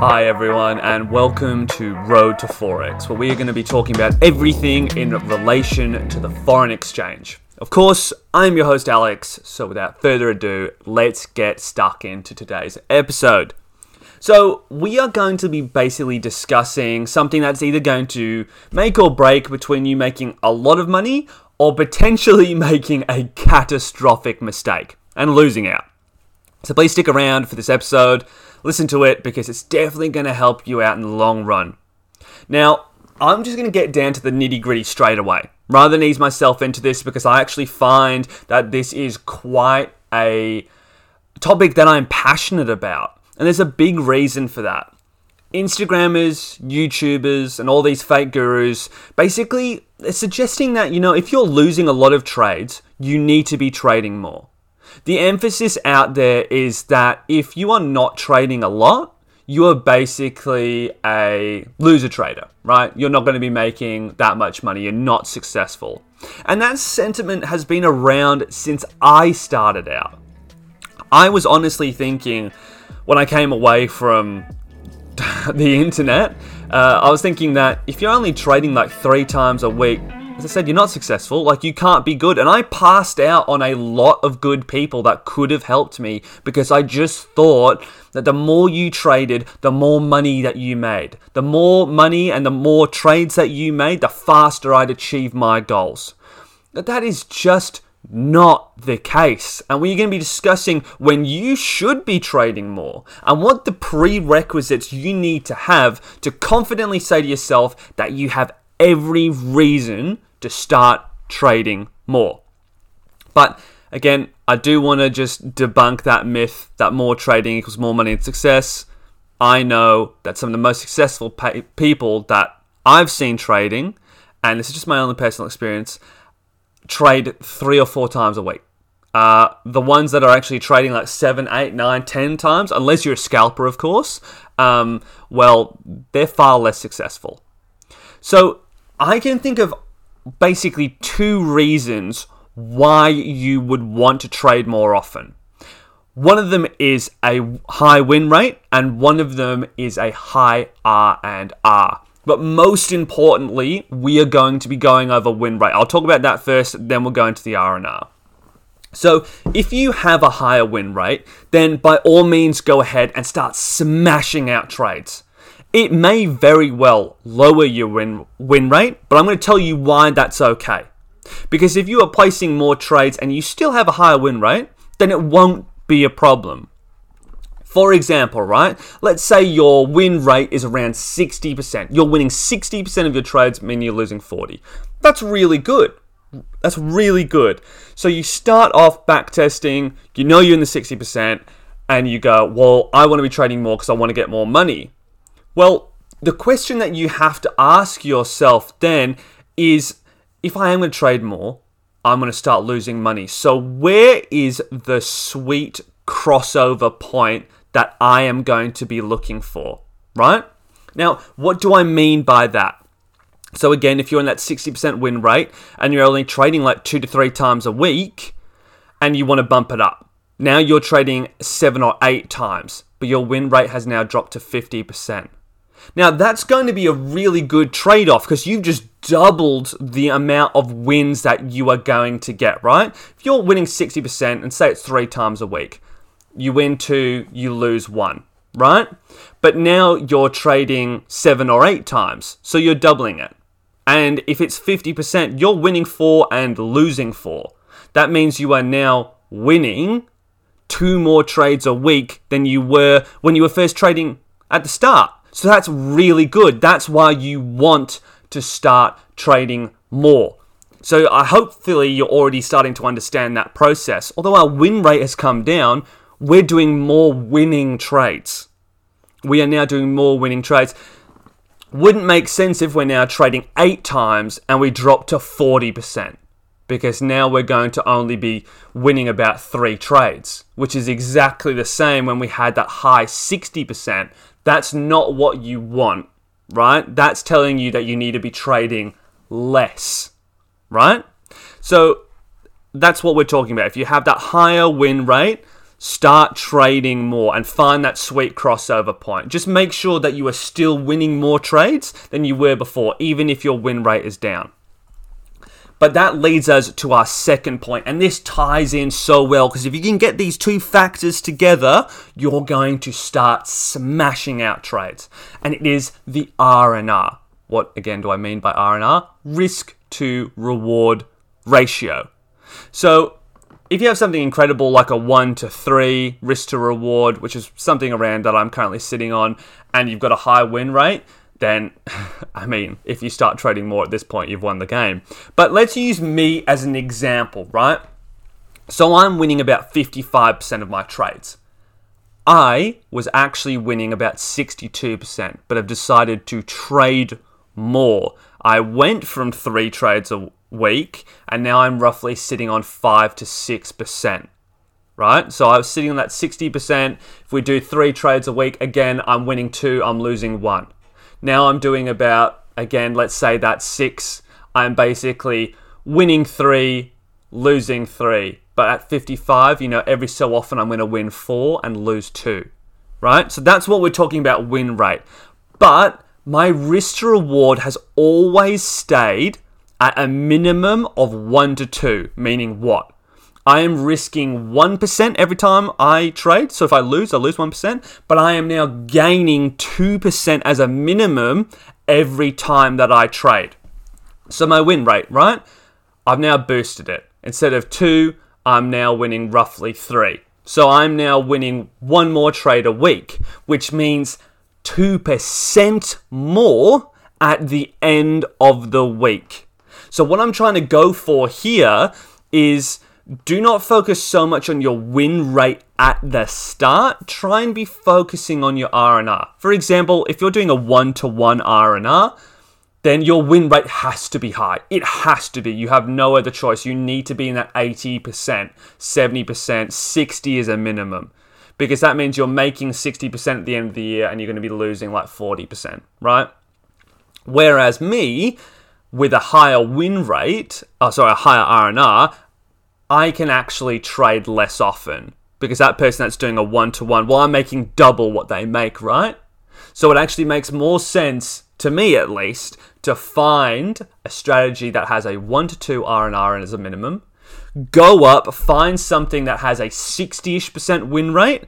Hi, everyone, and welcome to Road to Forex, where we are going to be talking about everything in relation to the foreign exchange. Of course, I'm your host, Alex, so without further ado, let's get stuck into today's episode. So, we are going to be basically discussing something that's either going to make or break between you making a lot of money or potentially making a catastrophic mistake and losing out. So, please stick around for this episode listen to it because it's definitely going to help you out in the long run. Now, I'm just going to get down to the nitty gritty straight away rather than ease myself into this because I actually find that this is quite a topic that I'm passionate about. And there's a big reason for that. Instagrammers, YouTubers, and all these fake gurus basically are suggesting that, you know, if you're losing a lot of trades, you need to be trading more. The emphasis out there is that if you are not trading a lot, you are basically a loser trader, right? You're not going to be making that much money. You're not successful. And that sentiment has been around since I started out. I was honestly thinking when I came away from the internet, uh, I was thinking that if you're only trading like three times a week, as I said, you're not successful. Like, you can't be good. And I passed out on a lot of good people that could have helped me because I just thought that the more you traded, the more money that you made. The more money and the more trades that you made, the faster I'd achieve my goals. But that is just not the case. And we're going to be discussing when you should be trading more and what the prerequisites you need to have to confidently say to yourself that you have every reason to start trading more. But again, I do want to just debunk that myth that more trading equals more money and success. I know that some of the most successful people that I've seen trading, and this is just my own personal experience, trade three or four times a week. Uh, the ones that are actually trading like seven, eight, nine, ten times, unless you're a scalper, of course, um, well, they're far less successful. So I can think of basically two reasons why you would want to trade more often. One of them is a high win rate, and one of them is a high R and R. But most importantly, we are going to be going over win rate. I'll talk about that first, then we'll go into the R and R. So, if you have a higher win rate, then by all means go ahead and start smashing out trades. It may very well lower your win, win rate, but I'm going to tell you why that's okay. Because if you are placing more trades and you still have a higher win rate, then it won't be a problem. For example, right? Let's say your win rate is around 60%. You're winning 60% of your trades, meaning you're losing 40. That's really good. That's really good. So you start off back testing, you know you're in the 60%, and you go, well, I want to be trading more because I want to get more money. Well, the question that you have to ask yourself then is if I am going to trade more, I'm going to start losing money. So, where is the sweet crossover point that I am going to be looking for, right? Now, what do I mean by that? So, again, if you're in that 60% win rate and you're only trading like two to three times a week and you want to bump it up, now you're trading seven or eight times, but your win rate has now dropped to 50%. Now, that's going to be a really good trade off because you've just doubled the amount of wins that you are going to get, right? If you're winning 60% and say it's three times a week, you win two, you lose one, right? But now you're trading seven or eight times, so you're doubling it. And if it's 50%, you're winning four and losing four. That means you are now winning two more trades a week than you were when you were first trading at the start. So that's really good. That's why you want to start trading more. So I hopefully you're already starting to understand that process. Although our win rate has come down, we're doing more winning trades. We are now doing more winning trades. Wouldn't make sense if we're now trading eight times and we drop to 40% because now we're going to only be winning about three trades, which is exactly the same when we had that high 60% that's not what you want, right? That's telling you that you need to be trading less, right? So that's what we're talking about. If you have that higher win rate, start trading more and find that sweet crossover point. Just make sure that you are still winning more trades than you were before, even if your win rate is down. But that leads us to our second point, and this ties in so well because if you can get these two factors together, you're going to start smashing out trades. And it is the R&R. What again do I mean by R&R? Risk to reward ratio. So if you have something incredible like a 1 to 3 risk to reward, which is something around that I'm currently sitting on, and you've got a high win rate, then, I mean, if you start trading more at this point, you've won the game. But let's use me as an example, right? So I'm winning about 55% of my trades. I was actually winning about 62%, but I've decided to trade more. I went from three trades a week, and now I'm roughly sitting on 5 to 6%. Right? So I was sitting on that 60%. If we do three trades a week, again, I'm winning two, I'm losing one. Now I'm doing about, again, let's say that's six. I'm basically winning three, losing three. But at 55, you know, every so often I'm going to win four and lose two. Right? So that's what we're talking about win rate. But my risk to reward has always stayed at a minimum of one to two, meaning what? I am risking 1% every time I trade. So if I lose, I lose 1%. But I am now gaining 2% as a minimum every time that I trade. So my win rate, right? I've now boosted it. Instead of two, I'm now winning roughly three. So I'm now winning one more trade a week, which means 2% more at the end of the week. So what I'm trying to go for here is do not focus so much on your win rate at the start. Try and be focusing on your R&R. For example, if you're doing a one-to-one R&R, then your win rate has to be high. It has to be. You have no other choice. You need to be in that 80%, 70%, 60 is a minimum. Because that means you're making 60% at the end of the year and you're going to be losing like 40%, right? Whereas me, with a higher win rate, oh, sorry, a higher R&R, I can actually trade less often because that person that's doing a one to one, well, I'm making double what they make, right? So it actually makes more sense to me, at least, to find a strategy that has a one to two R and R as a minimum, go up, find something that has a 60ish percent win rate,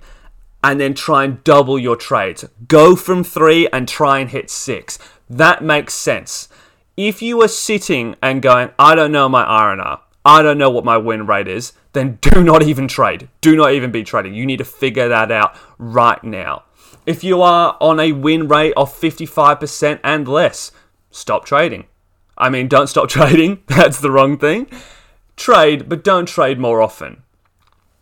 and then try and double your trades. Go from three and try and hit six. That makes sense. If you are sitting and going, I don't know my R and R, I don't know what my win rate is, then do not even trade. Do not even be trading. You need to figure that out right now. If you are on a win rate of 55% and less, stop trading. I mean, don't stop trading. That's the wrong thing. Trade, but don't trade more often.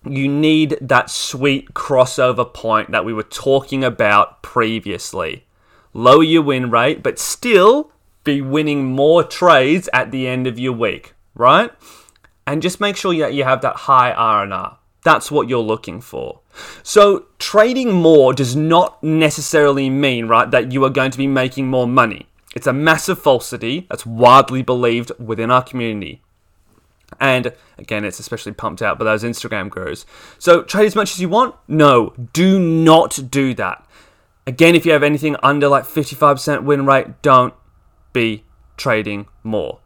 You need that sweet crossover point that we were talking about previously. Lower your win rate, but still be winning more trades at the end of your week, right? And just make sure that you have that high R&R. That's what you're looking for. So, trading more does not necessarily mean, right, that you are going to be making more money. It's a massive falsity that's widely believed within our community. And again, it's especially pumped out by those Instagram gurus. So, trade as much as you want? No, do not do that. Again, if you have anything under like 55% win rate, don't be trading more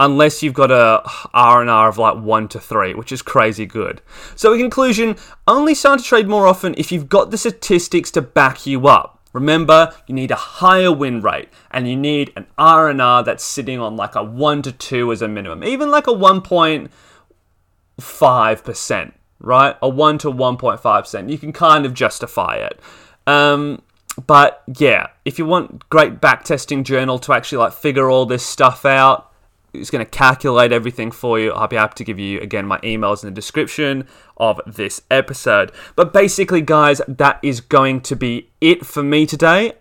unless you've got a R&R of like 1 to 3, which is crazy good. So in conclusion, only start to trade more often if you've got the statistics to back you up. Remember, you need a higher win rate and you need an R&R that's sitting on like a 1 to 2 as a minimum, even like a 1.5%, right? A 1 to 1.5%. You can kind of justify it. Um, but yeah, if you want great backtesting journal to actually like figure all this stuff out, it's going to calculate everything for you. I'll be happy to give you again my emails in the description of this episode. But basically, guys, that is going to be it for me today.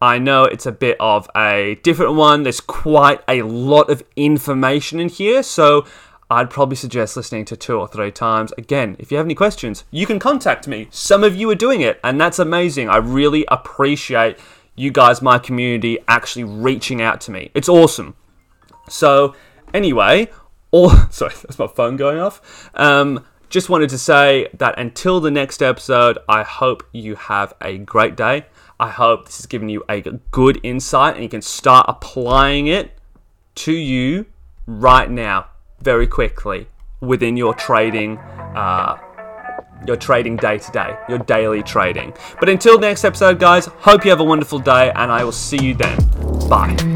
I know it's a bit of a different one. There's quite a lot of information in here, so I'd probably suggest listening to two or three times. Again, if you have any questions, you can contact me. Some of you are doing it, and that's amazing. I really appreciate you guys, my community, actually reaching out to me. It's awesome. So, anyway, all sorry, that's my phone going off. Um, just wanted to say that until the next episode, I hope you have a great day. I hope this has given you a good insight and you can start applying it to you right now, very quickly, within your trading. Uh, your trading day to day, your daily trading. But until next episode, guys, hope you have a wonderful day, and I will see you then. Bye.